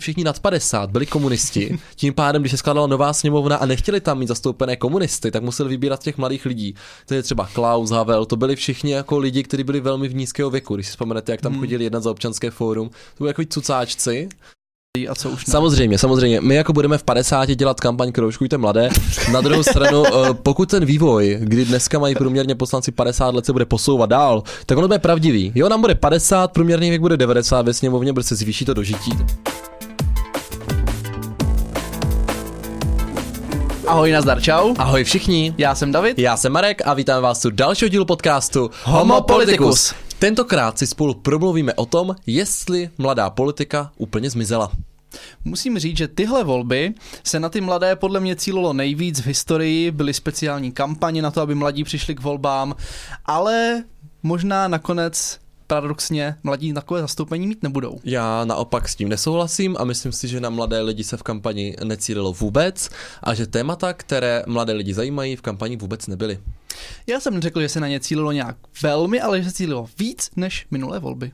všichni nad 50 byli komunisti, tím pádem, když se skládala nová sněmovna a nechtěli tam mít zastoupené komunisty, tak museli vybírat těch mladých lidí. To je třeba Klaus, Havel, to byli všichni jako lidi, kteří byli velmi v nízkého věku. Když si vzpomenete, jak tam Hmm. chodili jednat za občanské fórum, to byli jako cucáčci. A co už ne. Samozřejmě, samozřejmě. My jako budeme v 50 dělat kampaň Kroužkujte mladé. Na druhou stranu, eh, pokud ten vývoj, kdy dneska mají průměrně poslanci 50 let, se bude posouvat dál, tak ono bude pravdivý. Jo, nám bude 50, průměrný věk bude 90 ve sněmovně, bude se zvýší to dožití. Ahoj, nazdar, čau. Ahoj všichni. Já jsem David. Já jsem Marek a vítám vás u dalšího dílu podcastu Homo Politicus. Tentokrát si spolu promluvíme o tom, jestli mladá politika úplně zmizela. Musím říct, že tyhle volby se na ty mladé podle mě cílilo nejvíc v historii, byly speciální kampaně na to, aby mladí přišli k volbám, ale možná nakonec paradoxně mladí takové zastoupení mít nebudou. Já naopak s tím nesouhlasím a myslím si, že na mladé lidi se v kampani necílilo vůbec a že témata, které mladé lidi zajímají, v kampani vůbec nebyly. Já jsem neřekl, že se na ně cílilo nějak velmi, ale že se cílilo víc než minulé volby.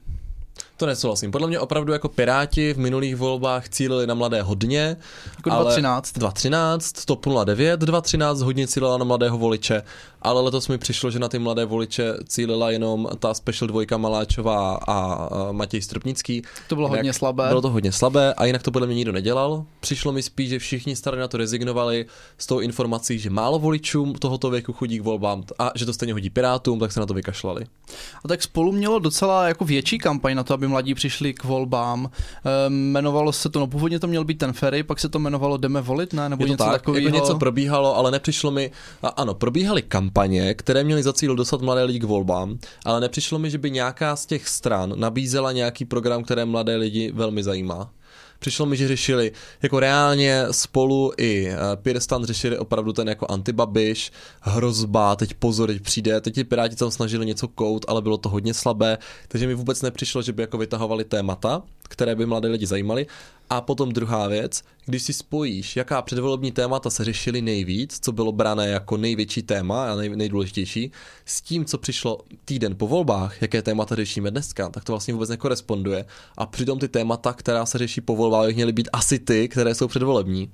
To nesouhlasím. Podle mě opravdu jako Piráti v minulých volbách cílili na mladé hodně. Jako ale 2013. 2013, TOP 09, 2013 hodně cílila na mladého voliče, ale letos mi přišlo, že na ty mladé voliče cílila jenom ta special dvojka Maláčová a, Matěj Stropnický. To bylo Jinak hodně slabé. Bylo to hodně slabé a jinak to podle mě nikdo nedělal. Přišlo mi spíš, že všichni starý na to rezignovali s tou informací, že málo voličům tohoto věku chodí k volbám a že to stejně hodí Pirátům, tak se na to vykašlali. A tak spolu mělo docela jako větší kampaň na to, aby mladí přišli k volbám. E, jmenovalo se to, no původně to měl být ten ferry, pak se to jmenovalo Jdeme volit, ne? Nebo Je to něco tak, takového. jako něco probíhalo, ale nepřišlo mi, a ano, probíhaly kampaně, které měly za cíl dostat mladé lidi k volbám, ale nepřišlo mi, že by nějaká z těch stran nabízela nějaký program, které mladé lidi velmi zajímá. Přišlo mi, že řešili jako reálně spolu i uh, Pirstan řešili opravdu ten jako antibabiš, hrozba, teď pozor, teď přijde, teď ti Piráti tam snažili něco kout, ale bylo to hodně slabé, takže mi vůbec nepřišlo, že by jako vytahovali témata, které by mladé lidi zajímaly. A potom druhá věc, když si spojíš, jaká předvolební témata se řešily nejvíc, co bylo brané jako největší téma a nej, nejdůležitější, s tím, co přišlo týden po volbách, jaké témata řešíme dneska, tak to vlastně vůbec nekoresponduje. A přitom ty témata, která se řeší po volbách, měly být asi ty, které jsou předvolební.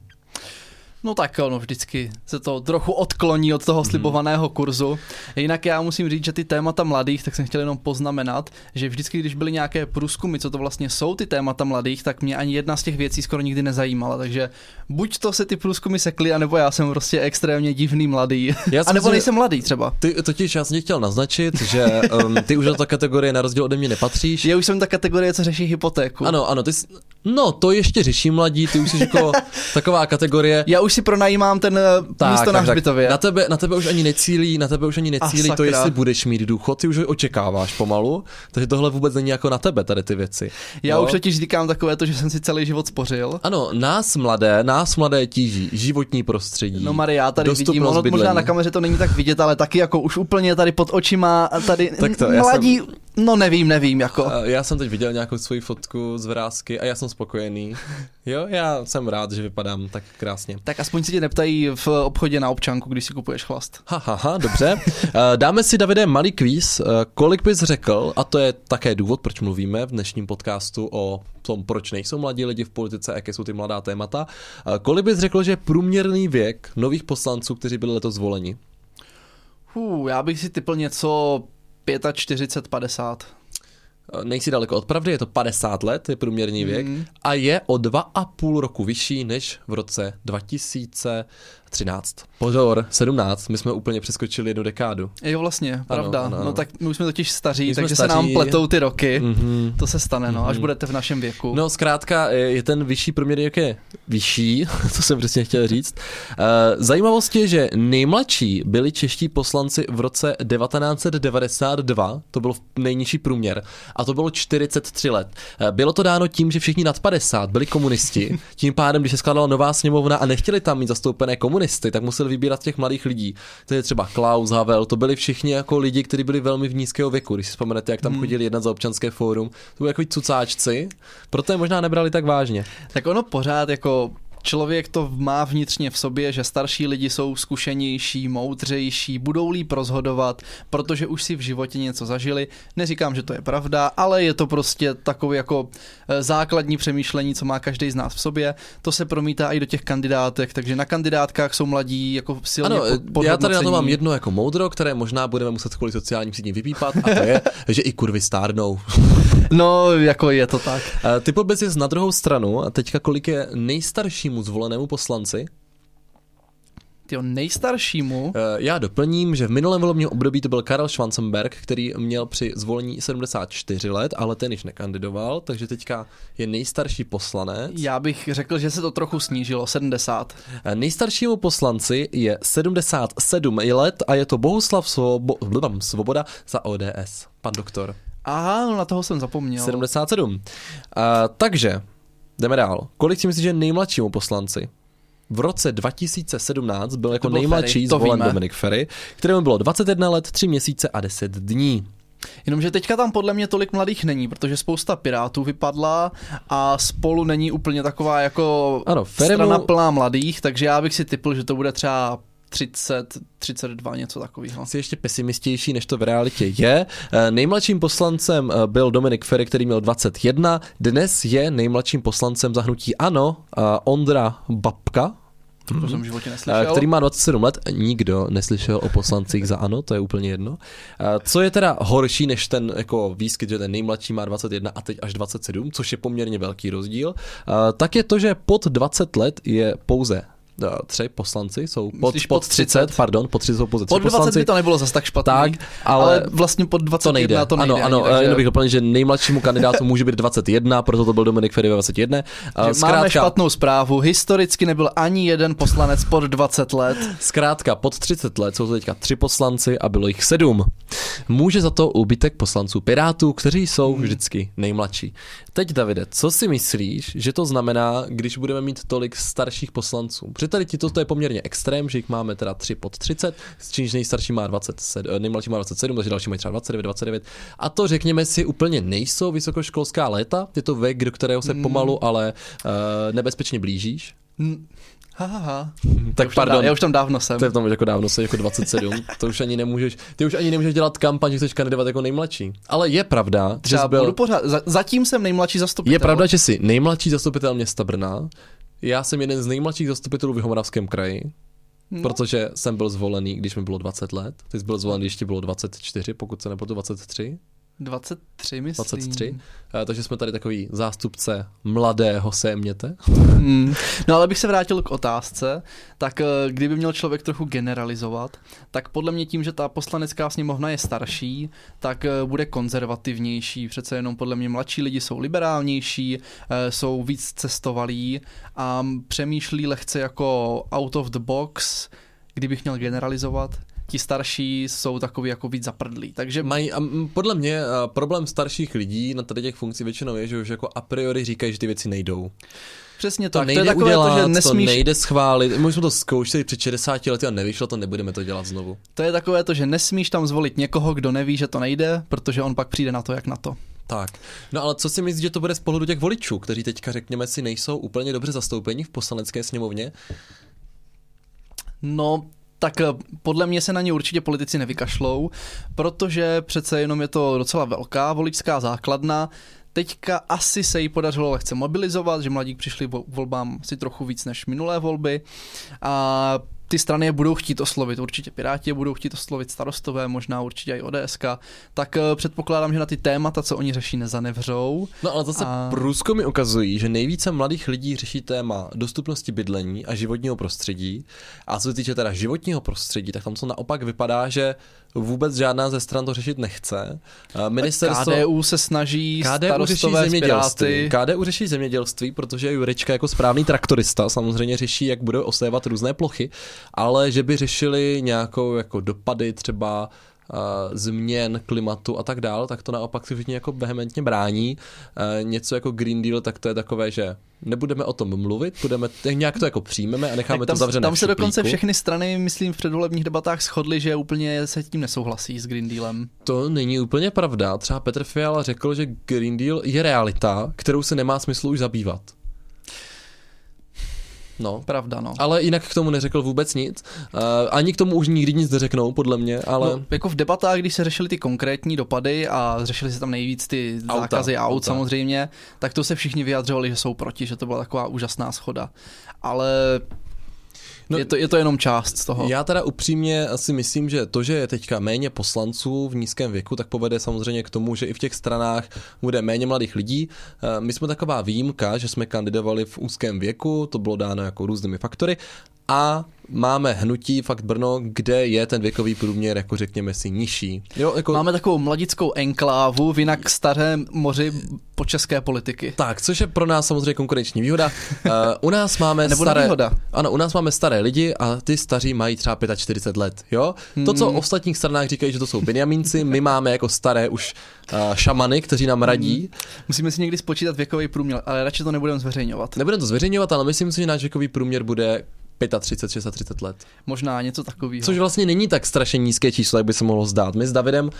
No tak ono vždycky se to trochu odkloní od toho slibovaného kurzu. Jinak já musím říct, že ty témata mladých, tak jsem chtěl jenom poznamenat, že vždycky, když byly nějaké průzkumy, co to vlastně jsou ty témata mladých, tak mě ani jedna z těch věcí skoro nikdy nezajímala. Takže buď to se ty průzkumy sekly, anebo já jsem prostě extrémně divný mladý. Já A nebo nejsem mladý třeba. Ty totiž já jsem chtěl naznačit, že um, ty už do té kategorie na rozdíl ode mě nepatříš. Já už jsem ta kategorie, co řeší hypotéku. Ano, ano, ty jsi, no to ještě řeší mladí, ty už jsi jako taková kategorie. Já už si pronajímám ten tak, místo na hřbitově. na, tebe, na tebe už ani necílí, na tebe už ani necílí to, jestli budeš mít důchod, ty už ho očekáváš pomalu, takže tohle vůbec není jako na tebe tady ty věci. Já Jo? už totiž říkám takové to, že jsem si celý život spořil. Ano, nás mladé, nás mladé tíží životní prostředí. No Maria, já tady vidím, ono možná na kameře to není tak vidět, ale taky jako už úplně tady pod očima, a tady Tak to, mladí, no nevím, nevím, jako. A Já jsem teď viděl nějakou svoji fotku z vrázky a já jsem spokojený. Jo, já jsem rád, že vypadám tak krásně. Tak aspoň se tě neptají v obchodě na občanku, když si kupuješ chlast. Ha, ha, ha, dobře. Eh, Dáme si, Davide, malý kvíz. Eh, Kolik bys řekl, a to je také důvod, proč mluvíme v dnešním podcastu o tom, proč nejsou mladí lidi v politice, jaké jsou ty mladá témata. Eh, Kolik bys řekl, že průměrný věk nových poslanců, kteří byli letos zvoleni? Hů, já bych si typl něco 45, 50. Eh, Nejsi daleko od pravdy, je to 50 let, je průměrný věk Mm. a je o dva a půl roku vyšší než v roce 2013. Pozor, 17, my jsme úplně přeskočili jednu dekádu. Jo, vlastně, pravda. ano, ano. No tak my už jsme totiž staří, My takže se nám staří. pletou ty roky. Mhm. To se stane, no, až Mhm. budete v našem věku. No zkrátka je je ten vyšší průměr jak je vyšší, to jsem přesně chtěl říct. Eh, Zajímavost je, že nejmladší byli čeští poslanci v roce 1992, to byl nejnižší průměr, a to bylo 43 let. Eh, Bylo to dáno tím, že všichni nad 50 byli komunisti, tím pádem, když se skládala nová sněmovna a nechtěli tam mít zastoupené komunisty, tak museli vybírat těch mladých lidí. To je třeba Klaus, Havel, to byli všichni jako lidi, kteří byli velmi v nízkého věku. Když si vzpomenete, jak tam Hmm. chodili jednat za občanské fórum, to byli jako cucáčci, proto je možná nebrali tak vážně. Tak ono pořád jako člověk to má vnitřně v sobě, že starší lidi jsou zkušenější, moudřejší, budou líp rozhodovat, protože už si v životě něco zažili. Neříkám, že to je pravda, ale je to prostě takové jako eh, základní přemýšlení, co má každý z nás v sobě. To se promítá i do těch kandidátek, takže na kandidátkách jsou mladí jako silně Ano, pod, já tady na to mám jedno jako moudro, které možná budeme muset kvůli sociálním sítím vypípat, a to je, že i kurvy stárnou. No, jako je to tak. Eh, Ty podbez je na druhou stranu a teďka kolik je nejstaršímu zvolenému poslanci? Tyjo, nejstaršímu, Eh, Já doplním, že v minulém volebním období to byl Karel Schwarzenberg, který měl při zvolení 74 let, ale ten již nekandidoval, takže teďka je nejstarší poslanec. já bych řekl, že se to trochu snížilo, 70. Eh, Nejstaršímu poslanci je 77 let a je to Bohuslav Svobo- Svoboda za ODS. Pan doktor. Aha, no na toho jsem zapomněl. 77. A, takže, jdeme dál. Kolik si myslíš, že nejmladšímu poslanci? V roce 2017 byl jako byl nejmladší Ferry, to zvolen víme. Dominik Ferry, kterému bylo 21 let, 3 měsíce a 10 dní. Jenomže teďka tam podle mě tolik mladých není, protože spousta pirátů vypadla a spolu není úplně taková jako Ano, Ferrymu- strana plná mladých, takže já bych si typl, že to bude třeba 30, 32, něco takového. Asi ještě pesimistější, než to v realitě je. Eh, Nejmladším poslancem eh, byl Dominik Ferry, který měl 21. Dnes je nejmladším poslancem zahnutí ANO eh, Ondra Babka, To jsem v životě Eh, neslyšel. který má 27 let. Nikdo neslyšel o poslancích za ANO, to je úplně jedno. Co je teda horší než ten jako výskyt, že ten nejmladší má 21 a teď až 27, což je poměrně velký rozdíl, tak je to, že pod 20 let je pouze tři poslanci, jsou pod, Myslíš pod pod 30, 30? pardon, pod 30 jsou pouze tři Pod 20 poslanci. by to nebylo zas tak špatný, Tak, ale- ale, vlastně pod 20 to nejde. to nejde ano, ano, ani, takže... takže jenom bych doplnil, že nejmladšímu kandidátu může být 21, proto to byl Dominik Ferry ve 21. Eh, že máme špatnou zprávu, historicky nebyl ani jeden poslanec pod 20 let. Zkrátka, pod 30 let jsou to teďka tři poslanci a bylo jich sedm. Může za to úbytek poslanců Pirátů, kteří jsou vždycky nejmladší. Teď, Davide, co si myslíš, že to znamená, když budeme mít tolik starších poslanců? Protože tady ti to, je poměrně extrém, že jich máme teda tři pod 30, s čímž nejstarší má 27, eh, nejmladší má 27, takže další mají třeba 29, 29. A to řekněme si úplně nejsou vysokoškolská léta, je to věk, do kterého se pomalu, ale uh, nebezpečně blížíš. Hm, Ha, ha, ha. Tak Já už tam dá- Já už tam dávno jsem. to je v tom už jako dávno se jako 27, to už ani nemůžeš, ty už ani nemůžeš dělat kampaň, že chceš kandidovat jako nejmladší. Ale je pravda, že Třeba jsi byl, pořád, za, zatím jsem nejmladší zastupitel. je pravda, že jsi nejmladší zastupitel města Brna, já jsem jeden z nejmladších zastupitelů v Jihomoravském kraji, No. protože jsem byl zvolený, když mi bylo 20 let, ty jsi byl zvolený, když ti bylo 24, pokud se nepletu 23, 23, myslím. 23, Eh, takže jsme tady takový zástupce mladého séměte. Hmm. No ale bych se vrátil k otázce, tak eh, kdyby měl člověk trochu generalizovat, tak podle mě tím, že ta poslanecká sněmovna je starší, tak eh, bude konzervativnější, přece jenom podle mě mladší lidi jsou liberálnější, jsou víc cestovalí a přemýšlí lehce jako out of the box, kdybych měl generalizovat. Ti starší jsou takový jako víc zaprdlí, takže Mají, a podle mě problém starších lidí na tady těch funkcí většinou je, že už jako a priori říkají, že ty věci nejdou. přesně To tak. nejde to je takové udělat, to, že to nesmíš, nejde schválit. My jsme to zkoušeli před 60 lety a nevyšlo to, nebudeme to dělat znovu. to je takové to, že nesmíš tam zvolit někoho, kdo neví, že to nejde, protože on pak přijde na to, jak na to. Tak. No ale co si myslíš, že to bude z pohledu těch voličů, kteří teďka, řekněme si, nejsou úplně dobře zastoupeni v poslanecké sněmovně? No, tak eh, podle mě se na ně určitě politici nevykašlou, protože přece jenom je to docela velká voličská základna. Teďka asi se jí podařilo lehce mobilizovat, že mladík přišli vo- volbám si trochu víc než minulé volby a ty strany je budou chtít oslovit, určitě Piráti je budou chtít oslovit starostové, možná určitě i ODSK, tak eh, předpokládám, že na ty témata, co oni řeší, nezanevřou. No ale zase A- průzkumy ukazují, že nejvíce mladých lidí řeší téma dostupnosti bydlení a životního prostředí. A co se týče teda životního prostředí, tak tam to naopak vypadá, že vůbec žádná ze stran to řešit nechce. Ministerstvo... KDU se snaží KDU řeší zemědělství. Piráty. KDU řeší zemědělství, protože Jurečka jako správný traktorista samozřejmě řeší, jak bude osévat různé plochy, ale že by řešili nějakou jako dopady třeba změn klimatu a tak dál, tak to naopak si všichni jako vehementně brání. Něco jako Green Deal, tak to je takové, že nebudeme o tom mluvit, budeme, nějak to jako přijmeme a necháme Tak to tam, zavřené tam se dokonce všechny strany, myslím, v předvolebních debatách shodly, že úplně se tím nesouhlasí s Green Dealem. To není úplně pravda. Třeba Petr Fiala řekl, že Green Deal je realita, kterou se nemá smyslu už zabývat. No. Pravda, no. Ale jinak k tomu neřekl vůbec nic. Uh, ani k tomu už nikdy nic neřeknou, podle mě, ale... No, jako v debatách, když se řešily ty konkrétní dopady a řešily se tam nejvíc ty Auta, zákazy aut auta. samozřejmě, tak to se všichni vyjadřovali, že jsou proti, že to byla taková úžasná schoda. Ale No, je, to, je to jenom část z toho. Já teda upřímně asi myslím, že to, že je teďka méně poslanců v nízkém věku, tak povede samozřejmě k tomu, že i v těch stranách bude méně mladých lidí. Eh, My jsme taková výjimka, že jsme kandidovali v úzkém věku, to bylo dáno jako různými faktory. A máme hnutí fakt Brno, kde je ten věkový průměr, jako řekněme si, nižší. Jo, jako... Máme takovou mladickou enklávu v jinak starém moři po české politiky. Tak, což je pro nás samozřejmě konkurenční výhoda. Uh, u nás máme Nebo staré... nevýhoda. Ano, u nás máme staré lidi a ty staří mají třeba 45 let, jo? To, co v ostatních stranách říkají, že to jsou Benjamínci, my máme jako staré už uh, šamany, kteří nám radí. Musíme si někdy spočítat věkový průměr, ale radši to nebudeme zveřejňovat. Nebudeme to zveřejňovat, ale myslím si, že náš věkový průměr bude 35, 36 let. Možná něco takového. Což vlastně není tak strašně nízké číslo, jak by se mohlo zdát. My s Davidem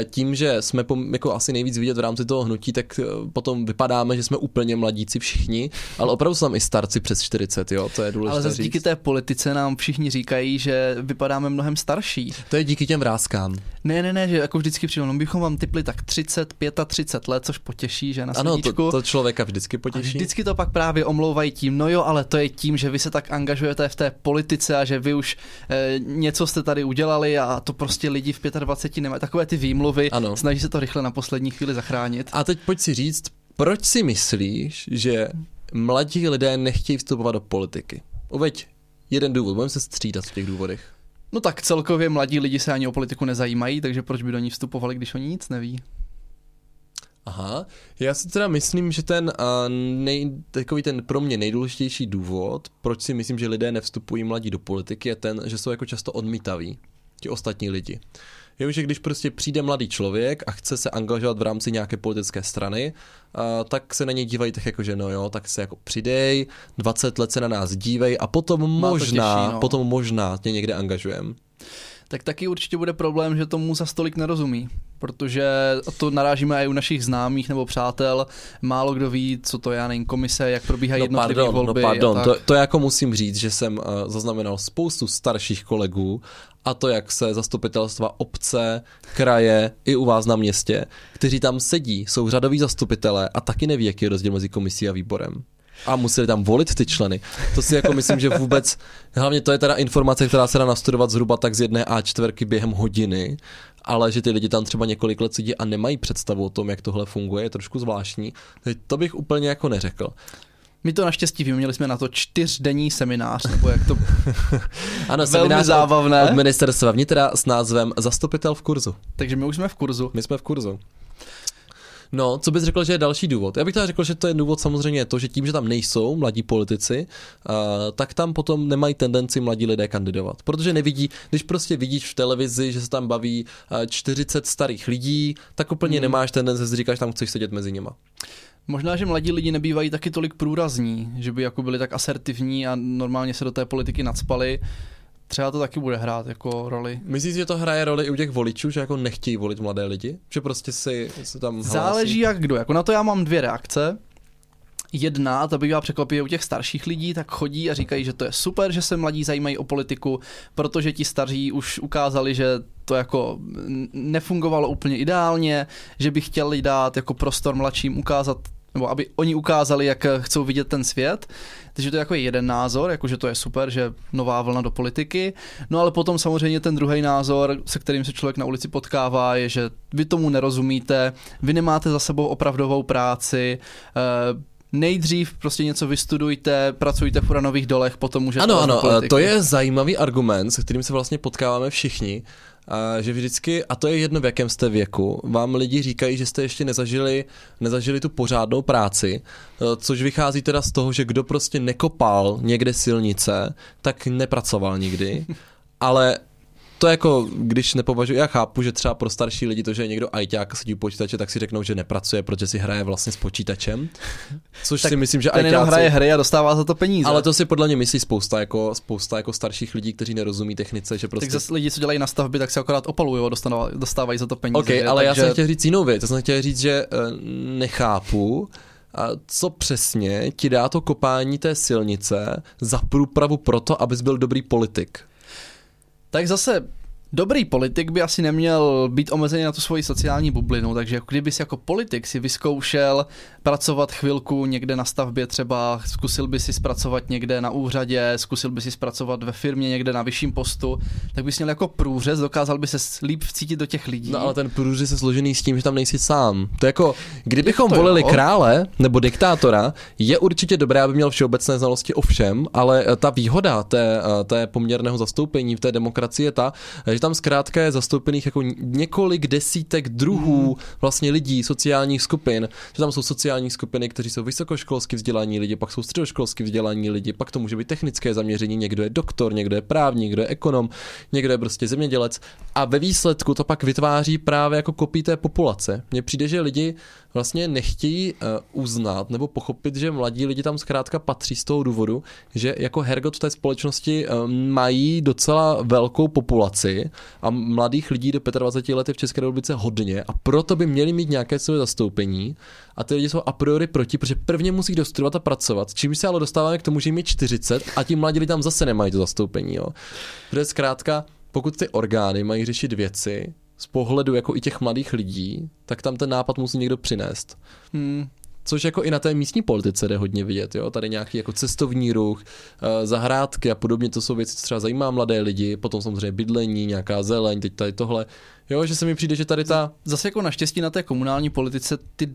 eh, tím, že jsme jako asi nejvíc vidět v rámci toho hnutí, tak eh, potom vypadáme, že jsme úplně mladíci všichni, ale opravdu jsou tam i starci přes 40, jo, to je důležité Ale zase díky té politice nám všichni říkají, že vypadáme mnohem starší. To je díky těm vrázkám. Ne, ne, ne, že jako vždycky přijde, no bychom vám typli tak 30, 35 let, což potěší, že na Ano, to, to člověka vždycky A potěší. vždycky to pak právě omlouvají tím, no jo, ale to je tím, že vy se tak angažujete v té politice a že vy už e, něco jste tady udělali a to prostě lidi v 25 nemají. Takové ty výmluvy, Ano. snaží se to rychle na poslední chvíli zachránit. A teď pojď si říct, proč si myslíš, že mladí lidé nechtějí vstupovat do politiky? Uveď jeden důvod, budeme se střídat v těch důvodech. No tak celkově mladí lidi se ani o politiku nezajímají, takže proč by do ní vstupovali, když oni nic neví? Aha, já si teda myslím, že ten, uh, nej, takový ten pro mě nejdůležitější důvod, proč si myslím, že lidé nevstupují mladí do politiky, je ten, že jsou jako často odmítaví, ti ostatní lidi. Jo, že když prostě přijde mladý člověk a chce se angažovat v rámci nějaké politické strany, uh, tak se na něj dívají tak jako, že no jo, tak se jako přidej, 20 let se na nás dívej a potom Má možná, těžší, no. potom možná tě někde angažujem. tak taky určitě bude problém, že tomu za stolik nerozumí, protože to narážíme i u našich známých nebo přátel. Málo kdo ví, co to je, já nevím, komise, jak probíhají No jednotlivé pardon, no volby. pardon, a to, to jako musím říct, že jsem uh, zaznamenal spoustu starších kolegů a to jak se zastupitelstva obce, kraje i u vás na městě, kteří tam sedí, jsou řadoví zastupitelé a taky neví, jaký je rozdíl mezi komisí a výborem. A museli tam volit ty členy. To si jako myslím, že vůbec, hlavně to je teda informace, která se dá nastudovat zhruba tak z jedné A4 během hodiny, ale že ty lidi tam třeba několik let sedí a nemají představu o tom, jak tohle funguje, je trošku zvláštní. To bych úplně jako neřekl. My to naštěstí víme, měli jsme na to čtyřdenní seminář, nebo jak to Ano, Velmi seminář od- zábavné. Od ministerstva vnitra s názvem Zastupitel v kurzu. Takže my už jsme v kurzu. My jsme v kurzu. No, co bys řekl, že je další důvod? Já bych teda řekl, že to je důvod samozřejmě to, že tím, že tam nejsou mladí politici, uh, tak tam potom nemají tendenci mladí lidé kandidovat. Protože nevidí, když prostě vidíš v televizi, že se tam baví uh, 40 starých lidí, tak úplně Hmm. nemáš tendenci, že říkáš, tam chceš sedět mezi nima. Možná, že mladí lidi nebývají taky tolik průrazní, že by jako byli tak asertivní a normálně se do té politiky nadspali. Třeba to taky bude hrát jako roli. Myslíš, že to hraje roli i u těch voličů, že jako nechtějí volit mladé lidi? Že prostě si se tam hlásí? Záleží jak kdo. Jako na to já mám dvě reakce. Jedna, a to bývá překvapivě u těch starších lidí, tak chodí a říkají, že to je super, že se mladí zajímají o politiku, protože ti staří už ukázali, že to jako nefungovalo úplně ideálně, že by chtěli dát jako prostor mladším ukázat nebo aby oni ukázali, jak chcou vidět ten svět. Takže to je jako jeden názor, jako že to je super, že nová vlna do politiky. No ale potom samozřejmě ten druhý názor, se kterým se člověk na ulici potkává, je, že vy tomu nerozumíte, vy nemáte za sebou opravdovou práci, eh, nejdřív prostě něco vystudujte, pracujte v uranových dolech, potom můžete Ano, jít do ano, politiky. to je zajímavý argument, se kterým se vlastně potkáváme všichni, a že vždycky, a to je jedno v jakém jste věku, vám lidi říkají, že jste ještě nezažili, nezažili tu pořádnou práci, eh, což vychází teda z toho, že kdo prostě nekopal někde silnice, tak nepracoval nikdy, ale to jako, když nepovažuji, já chápu, že třeba pro starší lidi to, že je někdo ajťák sedí u počítače, tak si řeknou, že nepracuje, protože si hraje vlastně s počítačem. Což Tak si myslím, že Ten ajťáci... hraje hry a dostává za to peníze. Ale to si podle mě myslí spousta jako, spousta jako starších lidí, kteří nerozumí technice, že prostě... Tak zase lidi, co dělají na stavbě, tak se akorát opalují a dostávají, dostávají za to peníze. OK, že? ale já Takže- jsem chtěl říct jinou věc. Já jsem chtěl říct, že uh, nechápu, A co přesně ti dá to kopání té silnice za průpravu proto, abys byl dobrý politik? Tak zase Dobrý politik by asi neměl být omezený na tu svoji sociální bublinu, takže kdyby si jako politik si vyzkoušel pracovat chvilku někde na stavbě třeba, zkusil by si zpracovat někde na úřadě, zkusil by si zpracovat ve firmě někde na vyšším postu, tak bys měl jako průřez, dokázal by se líp vcítit do těch lidí. No ale ten průřez je složený s tím, že tam nejsi sám. To je jako, kdybychom to volili jo. krále nebo diktátora, je určitě dobré, aby měl všeobecné znalosti o všem, ale ta výhoda té, té poměrného zastoupení v té demokracii je ta, že tam zkrátka je zastoupených jako několik desítek druhů hmm. vlastně lidí, sociálních skupin, že tam jsou sociální skupiny, kteří jsou vysokoškolsky vzdělaní lidi, pak jsou středoškolsky vzdělaní lidi, pak to může být technické zaměření, někdo je doktor, někdo je právník, někdo je ekonom, někdo je prostě zemědělec a ve výsledku to pak vytváří právě jako kopí té populace. Mně přijde, že lidi vlastně nechtějí uh, uznat nebo pochopit, že mladí lidi tam zkrátka patří z toho důvodu, že jako Hergot v té společnosti uh, mají docela velkou populaci a mladých lidí do 25 let je v České republice hodně a proto by měli mít nějaké své zastoupení a ty lidi jsou a priori proti, protože prvně musí dostudovat a pracovat, čím se ale dostáváme k tomu, že jim je 40 a ti mladí lidi tam zase nemají to zastoupení. Jo. Protože zkrátka, pokud ty orgány mají řešit věci, z pohledu jako i těch mladých lidí, tak tam ten nápad musí někdo přinést. Hmm. Což jako i na té místní politice jde hodně vidět, jo. Tady nějaký jako cestovní ruch, eh, zahrádky a podobně, to jsou věci, co třeba zajímá mladé lidi, potom samozřejmě bydlení, nějaká zeleň, teď tady tohle. Jo, že se mi přijde, že tady ta... Zase jako naštěstí na té komunální politice ty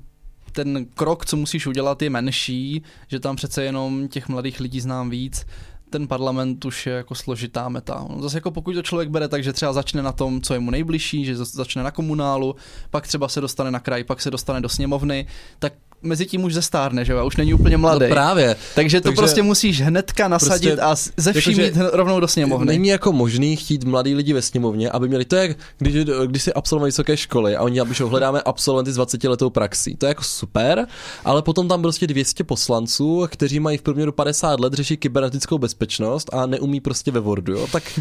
ten krok, co musíš udělat, je menší, že tam přece jenom těch mladých lidí znám víc ten parlament už je jako složitá meta. No zase jako pokud to člověk bere tak, že třeba začne na tom, co je mu nejbližší, že začne na komunálu, pak třeba se dostane na kraj, pak se dostane do sněmovny, tak mezi tím už zestárne, že jo, a už není úplně mladý. No právě. Takže to Takže prostě musíš hnedka nasadit prostě, a ze vším jít rovnou do sněmovny. Není jako možný chtít mladý lidi ve sněmovně, aby měli, to je, když, když si absolvovali vysoké školy a oni že hledáme absolventy s 20 letou praxí. To je jako super, ale potom tam prostě 200 poslanců, kteří mají v průměru 50 let, řeší kybernetickou bezpečnost a neumí prostě ve Wordu, jo. Tak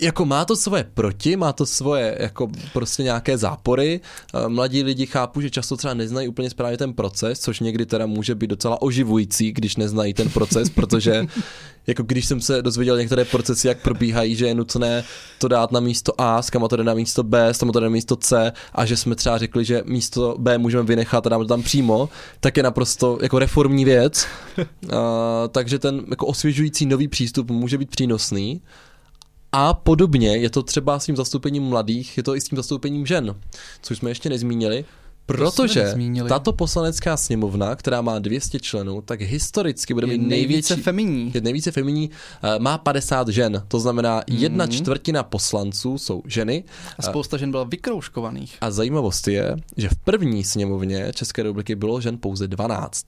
jako má to svoje proti, má to svoje jako prostě nějaké zápory. Eh, mladí lidi chápu, že často třeba neznají úplně správně ten proces, což někdy teda může být docela oživující, když neznají ten proces, protože jako když jsem se dozvěděl některé procesy, jak probíhají, že je nutné to dát na místo A, s to jde na místo B, s to jde na místo C a že jsme třeba řekli, že místo B můžeme vynechat a dáme to tam přímo, tak je naprosto jako reformní věc. A, takže ten jako osvěžující nový přístup může být přínosný. A podobně je to třeba s tím zastoupením mladých, je to i s tím zastoupením žen, což jsme ještě nezmínili. Protože tato poslanecká sněmovna, která má 200 členů, tak historicky bude mít nejvíce feminní. Je nejvíce feminní, eh, má 50 žen, to znamená mm-hmm. jedna čtvrtina poslanců jsou ženy. A spousta žen byla vykrouškovaných. A zajímavost je, že v první sněmovně České republiky bylo žen pouze 12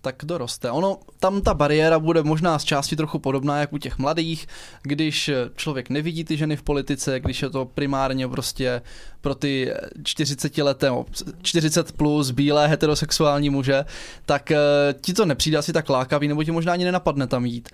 tak doroste. Ono, tam ta bariéra bude možná z části trochu podobná jak u těch mladých, když člověk nevidí ty ženy v politice, když je to primárně prostě pro ty 40 leté, 40 plus bílé heterosexuální muže, tak eh, ti to nepřijde asi tak lákavý, nebo ti možná ani nenapadne tam jít.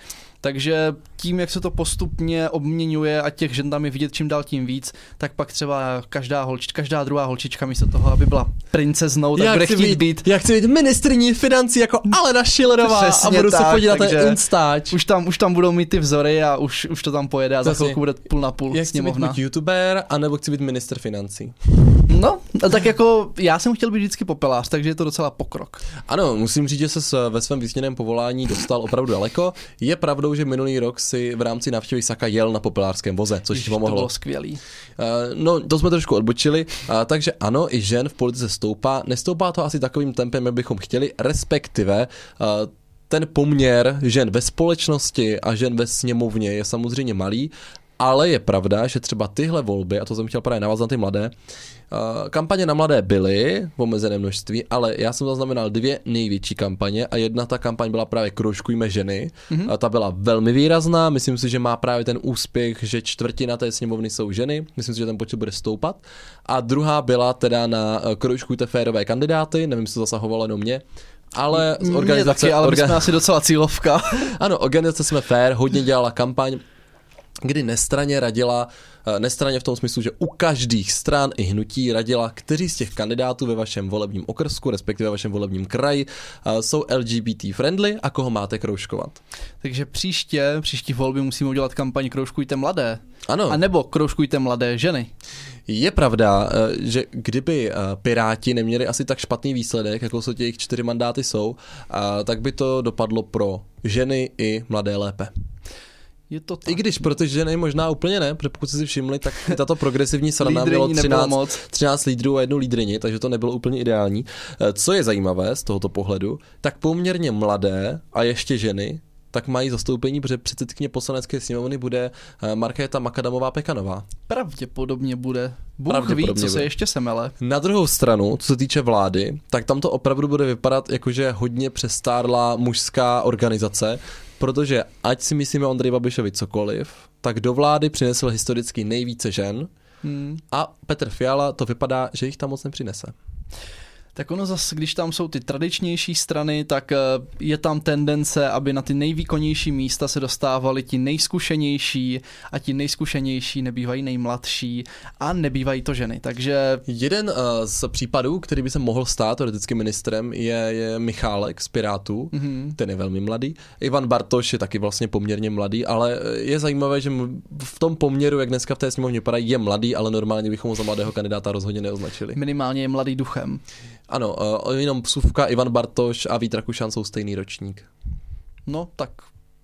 Takže tím, jak se to postupně obměňuje a těch žen tam je vidět čím dál tím víc, tak pak třeba každá holčička, každá druhá holčička místo toho, aby byla princeznou, tak já bude chtít být, být. Já chci být ministrní financí jako Alena Schillerová a budu tak, se podívat na Instač. Už tam, už tam budou mít ty vzory a už, už to tam pojede a za chvilku bude půl na půl jak sněmovna. chci být youtuber, anebo chci být minister financí. No, tak jako já jsem chtěl být vždycky popelář, takže je to docela pokrok. Ano, musím říct, že se ve svém vysněném povolání dostal opravdu daleko. Je pravdou, že minulý rok si v rámci návštěvy Saka jel na populářském voze, což ti pomohlo. To bylo skvělý. Uh, no, to jsme trošku odbočili, uh, takže ano, i žen v politice stoupá. Nestoupá to asi takovým tempem, jak bychom chtěli, respektive uh, ten poměr žen ve společnosti a žen ve sněmovně je samozřejmě malý, ale je pravda, že třeba tyhle volby, a to jsem chtěl právě navázat na ty mladé, uh, kampaně na mladé byly v omezeném množství, ale já jsem zaznamenal dvě největší kampaně a jedna ta kampaň byla právě Kroužkujme ženy. Mm-hmm. A ta byla velmi výrazná, myslím si, že má právě ten úspěch, že čtvrtina té sněmovny jsou ženy, myslím si, že ten počet bude stoupat. A druhá byla teda na uh, Kroužkujte férové kandidáty, nevím, jestli to zasahovalo jenom mě, ale z organizace... Taky, ale orga... jsme asi docela cílovka. ano, organizace jsme fair, hodně dělala kampaň, kdy nestraně radila eh, nestraně v tom smyslu, že u každých stran i hnutí radila, kteří z těch kandidátů ve vašem volebním okrsku, respektive ve vašem volebním kraji, eh, jsou LGBT friendly a koho máte kroužkovat. Takže příště, příští volby musíme udělat kampaň Kroužkujte mladé. Ano. A nebo Kroužkujte mladé ženy. Je pravda, eh, že kdyby Piráti neměli asi tak špatný výsledek, jako jsou těch čtyři mandáty jsou, tak by to dopadlo pro ženy i mladé lépe. Je to tak. I když pro ty ženy možná úplně ne, protože pokud jste si všimli, tak i tato progresivní mělo nebylo 13, moc. 13 lídrů a jednu lídryni, takže to nebylo úplně ideální. Eh, Co je zajímavé z tohoto pohledu, tak poměrně mladé a ještě ženy tak mají zastoupení, protože předsedkyně poslanecké sněmovny bude eh, Markéta Makadamová Pekanová. Pravděpodobně bude. Bůh ví, Pravděpodobně co se ještě semele. Na druhou stranu, co se týče vlády, tak tam to opravdu bude vypadat jakože hodně přestárlá mužská organizace, protože ať si myslíme o Andrej Babišovi cokoliv, tak do vlády přinesl historicky nejvíce žen Hmm. a Petr Fiala to vypadá, že jich tam moc nepřinese. Tak ono zase, když tam jsou ty tradičnější strany, tak eh, je tam tendence, aby na ty nejvýkonnější místa se dostávali ti nejzkušenější a ti nejzkušenější nebývají nejmladší a nebývají to ženy. Takže Jeden uh, z případů, který by se mohl stát teoreticky ministrem, je, je Michálek z Pirátů. mhm, Ten je velmi mladý. Ivan Bartoš je taky vlastně poměrně mladý, ale eh, je zajímavé, že v tom poměru, jak dneska v té sněmovně vypadá, je mladý, ale normálně bychom ho za mladého kandidáta rozhodně neoznačili. minimálně je mladý duchem. Ano, uh, jenom psůvka Ivan Bartoš a Vít Rakušan jsou stejný ročník. No, tak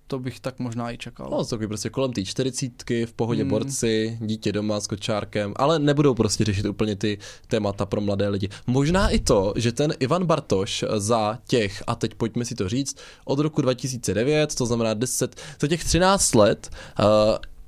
to bych tak možná i čekal. No, jsou takový prostě kolem té čtyřicítky, v pohodě Hmm. borci, dítě doma s kočárkem, ale nebudou prostě řešit úplně ty témata pro mladé lidi. Možná i to, že ten Ivan Bartoš za těch, a teď pojďme si to říct, od roku 2009, to znamená 10, za těch 13 let, uh,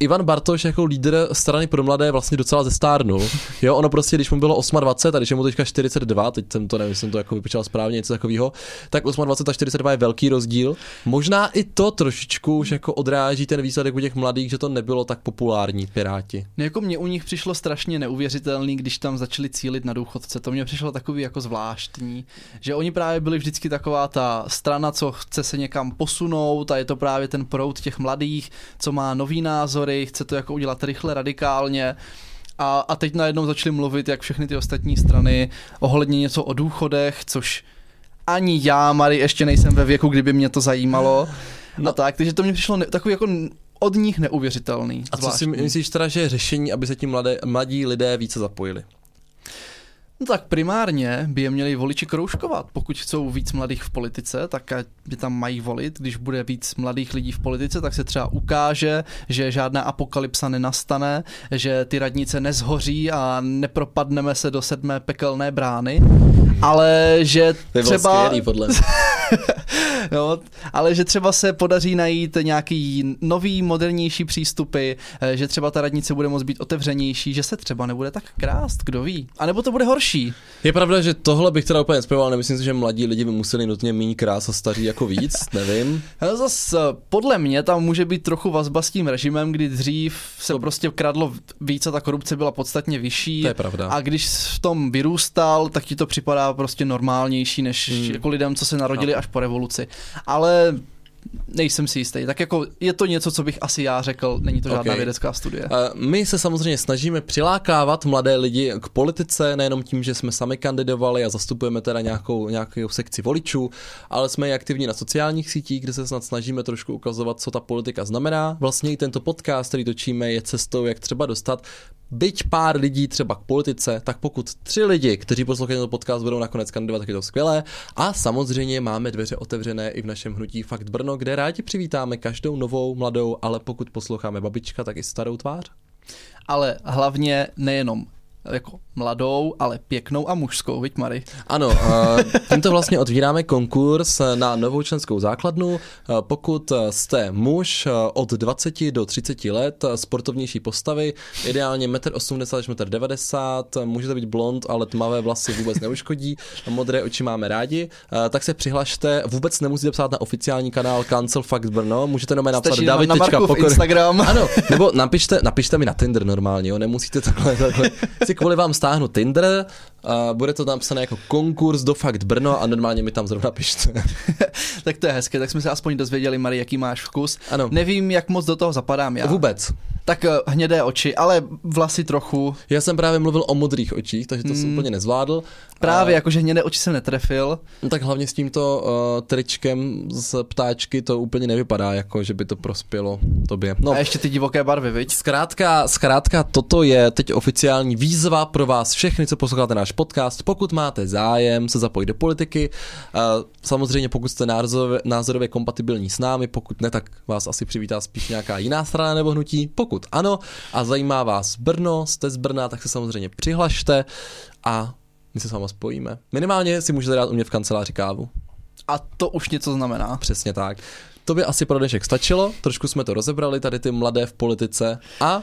Ivan Bartoš jako lídr strany pro mladé vlastně docela zestárnul. Jo, ono prostě, když mu bylo 28 a když je mu teďka 42, teď jsem to nevím, jsem to jako vypočítal správně, něco takového, tak 28 a 42 je velký rozdíl. Možná i to trošičku už jako odráží ten výsledek u těch mladých, že to nebylo tak populární Piráti. No jako mě u nich přišlo strašně neuvěřitelný, když tam začali cílit na důchodce. To mě přišlo takový jako zvláštní, že oni právě byli vždycky taková ta strana, co chce se někam posunout a je to právě ten proud těch mladých, co má nový názory, chce to jako udělat rychle, radikálně. A, a teď najednou začali mluvit, jak všechny ty ostatní strany, ohledně něco o důchodech, což ani já, Mary, ještě nejsem ve věku, kdyby mě to zajímalo. No. A tak, takže to mě přišlo ne, takový jako od nich neuvěřitelný. A co si zvláštní. myslíš teda, že je řešení, aby se ti mladé, mladí lidé více zapojili? No tak primárně by je měli voliči kroužkovat. Pokud chcou víc mladých v politice, tak by tam mají volit. Když bude víc mladých lidí v politice, tak se třeba ukáže, že žádná apokalypsa nenastane, že ty radnice nezhoří a nepropadneme se do sedmé pekelné brány, ale že To je třeba... skvělý, podle mě. No, ale že třeba se podaří najít nějaký nový, modernější přístupy, eh, že třeba ta radnice bude moct být otevřenější, že se třeba nebude tak krást, kdo ví. A nebo to bude horší. Je pravda, že tohle bych teda úplně nespojoval, nemyslím si, že mladí lidi by museli nutně méně krás a staří jako víc, nevím. Ale zas eh, podle mě tam může být trochu vazba s tím režimem, kdy dřív se To- prostě kradlo víc a ta korupce byla podstatně vyšší. To je pravda. A když v tom vyrůstal, tak ti to připadá prostě normálnější, než Hmm. jako lidem, co se narodili až po revoluci. Ale nejsem si jistý. Tak jako je to něco, co bych asi já řekl, není to žádná Ok. vědecká studie. My se samozřejmě snažíme přilákávat mladé lidi k politice, nejenom tím, že jsme sami kandidovali a zastupujeme teda nějakou, nějakou sekci voličů, ale jsme i aktivní na sociálních sítích, kde se snad snažíme trošku ukazovat, co ta politika znamená. Vlastně i tento podcast, který točíme, je cestou, jak třeba dostat byť pár lidí třeba k politice, tak pokud tři lidi, kteří poslouchají tento podcast, budou nakonec kandidovat, tak je to skvělé. A samozřejmě máme dveře otevřené i v našem hnutí Fakt Brno, kde rádi přivítáme každou novou, mladou, ale pokud posloucháme babička, tak i starou tvář. Ale hlavně nejenom jako mladou, ale pěknou a mužskou, viď Mary? Ano, tímto vlastně otvíráme konkurs na novou členskou základnu. Pokud jste muž od 20 do 30 let, sportovnější postavy, ideálně 1,80 až 1,90 m, můžete být blond, ale tmavé vlasy vůbec neuškodí, modré oči máme rádi, tak se přihlašte, vůbec nemusíte psát na oficiální kanál Cancel Fact Brno, můžete jenom napsat Stačí na, David. na Pokor- Instagram. ano, nebo napište, napište mi na Tinder normálně, jo, nemusíte takhle, takhle. Si kvůli vám stáhnu Tinder, a bude to napsané jako konkurs do Fakt Brno a normálně mi tam zrovna pište. tak to je hezké, tak jsme se aspoň dozvěděli, Mary, jaký máš vkus. Ano. Nevím, jak moc do toho zapadám já. Vůbec. Tak eh, hnědé oči, ale vlasy trochu. Já jsem právě mluvil o modrých očích, takže to jsem Hmm. úplně nezvládl. Právě, A- jakože hnědé oči jsem netrefil. No tak hlavně s tímto uh, tričkem z ptáčky to úplně nevypadá, jako že by to prospělo tobě. No, A ještě ty divoké barvy, viď? Zkrátka, zkrátka, toto je teď oficiální výzva pro vás všechny, co posloucháte náš podcast. Pokud máte zájem se zapojit do politiky, uh, samozřejmě pokud jste názorově, názorově kompatibilní s námi, pokud ne, tak vás asi přivítá spíš nějaká jiná strana nebo hnutí. Pokud ano a zajímá vás Brno, jste z Brna, tak se samozřejmě přihlašte a my se s váma spojíme. Minimálně si můžete dát u mě v kanceláři kávu. A to už něco znamená. Přesně tak. To by asi pro dnešek stačilo, trošku jsme to rozebrali, tady ty mladé v politice a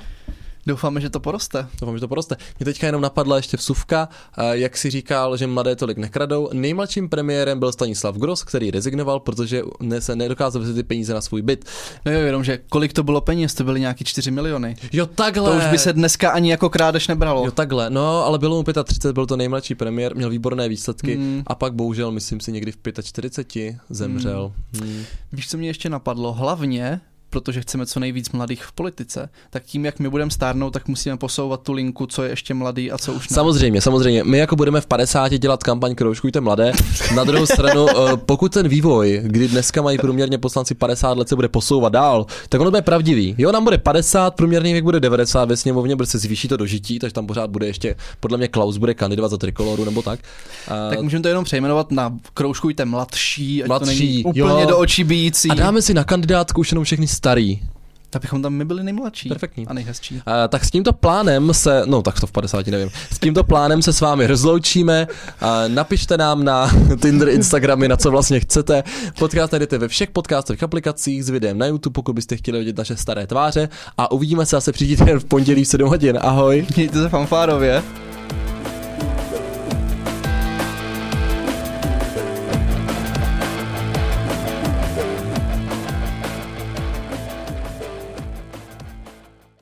Doufáme, že to poroste. Doufám, že to poroste. Mě teďka jenom napadla ještě vsuvka, jak si říkal, že mladé tolik nekradou. Nejmladším premiérem byl Stanislav Gross, který rezignoval, protože ne, se nedokázal vzít ty peníze na svůj byt. No jo, jenom, že kolik to bylo peněz, to byly nějaký 4 miliony. Jo, takhle. To už by se dneska ani jako krádež nebralo. Jo, takhle. No, ale bylo mu 35, byl to nejmladší premiér, měl výborné výsledky Hmm. a pak bohužel, myslím si, někdy v 45 zemřel. Hmm. Víš, co mě ještě napadlo? Hlavně, protože chceme co nejvíc mladých v politice, tak tím, jak my budeme stárnout, tak musíme posouvat tu linku, co je ještě mladý a co už ne. Samozřejmě, samozřejmě. My jako budeme v 50 dělat kampaň Kroužkujte mladé. Na druhou stranu, eh, pokud ten vývoj, kdy dneska mají průměrně poslanci 50 let, se bude posouvat dál, tak ono bude pravdivý. Jo, nám bude 50, průměrný věk bude 90 ve sněmovně, protože se zvýší to do žití, takže tam pořád bude ještě, podle mě Klaus bude kandidovat za trikoloru nebo tak. A, Tak můžeme to jenom přejmenovat na kroužkujte mladší, ať Mladší, to není úplně jo. do očí bíjící. a dáme si na kandidátku už jenom všechny starý. Tak bychom tam my byli nejmladší. Perfektní. A nejhezčí. Uh, tak s tímto plánem se, no tak to v 50 nevím, s tímto plánem se s vámi rozloučíme. Uh, napište nám na Tinder, Instagramy, na co vlastně chcete. Podcast najdete ve všech podcastových aplikacích s videem na YouTube, pokud byste chtěli vidět naše staré tváře. A uvidíme se zase příští týden v pondělí v 7 hodin. Ahoj. Mějte se fanfárově.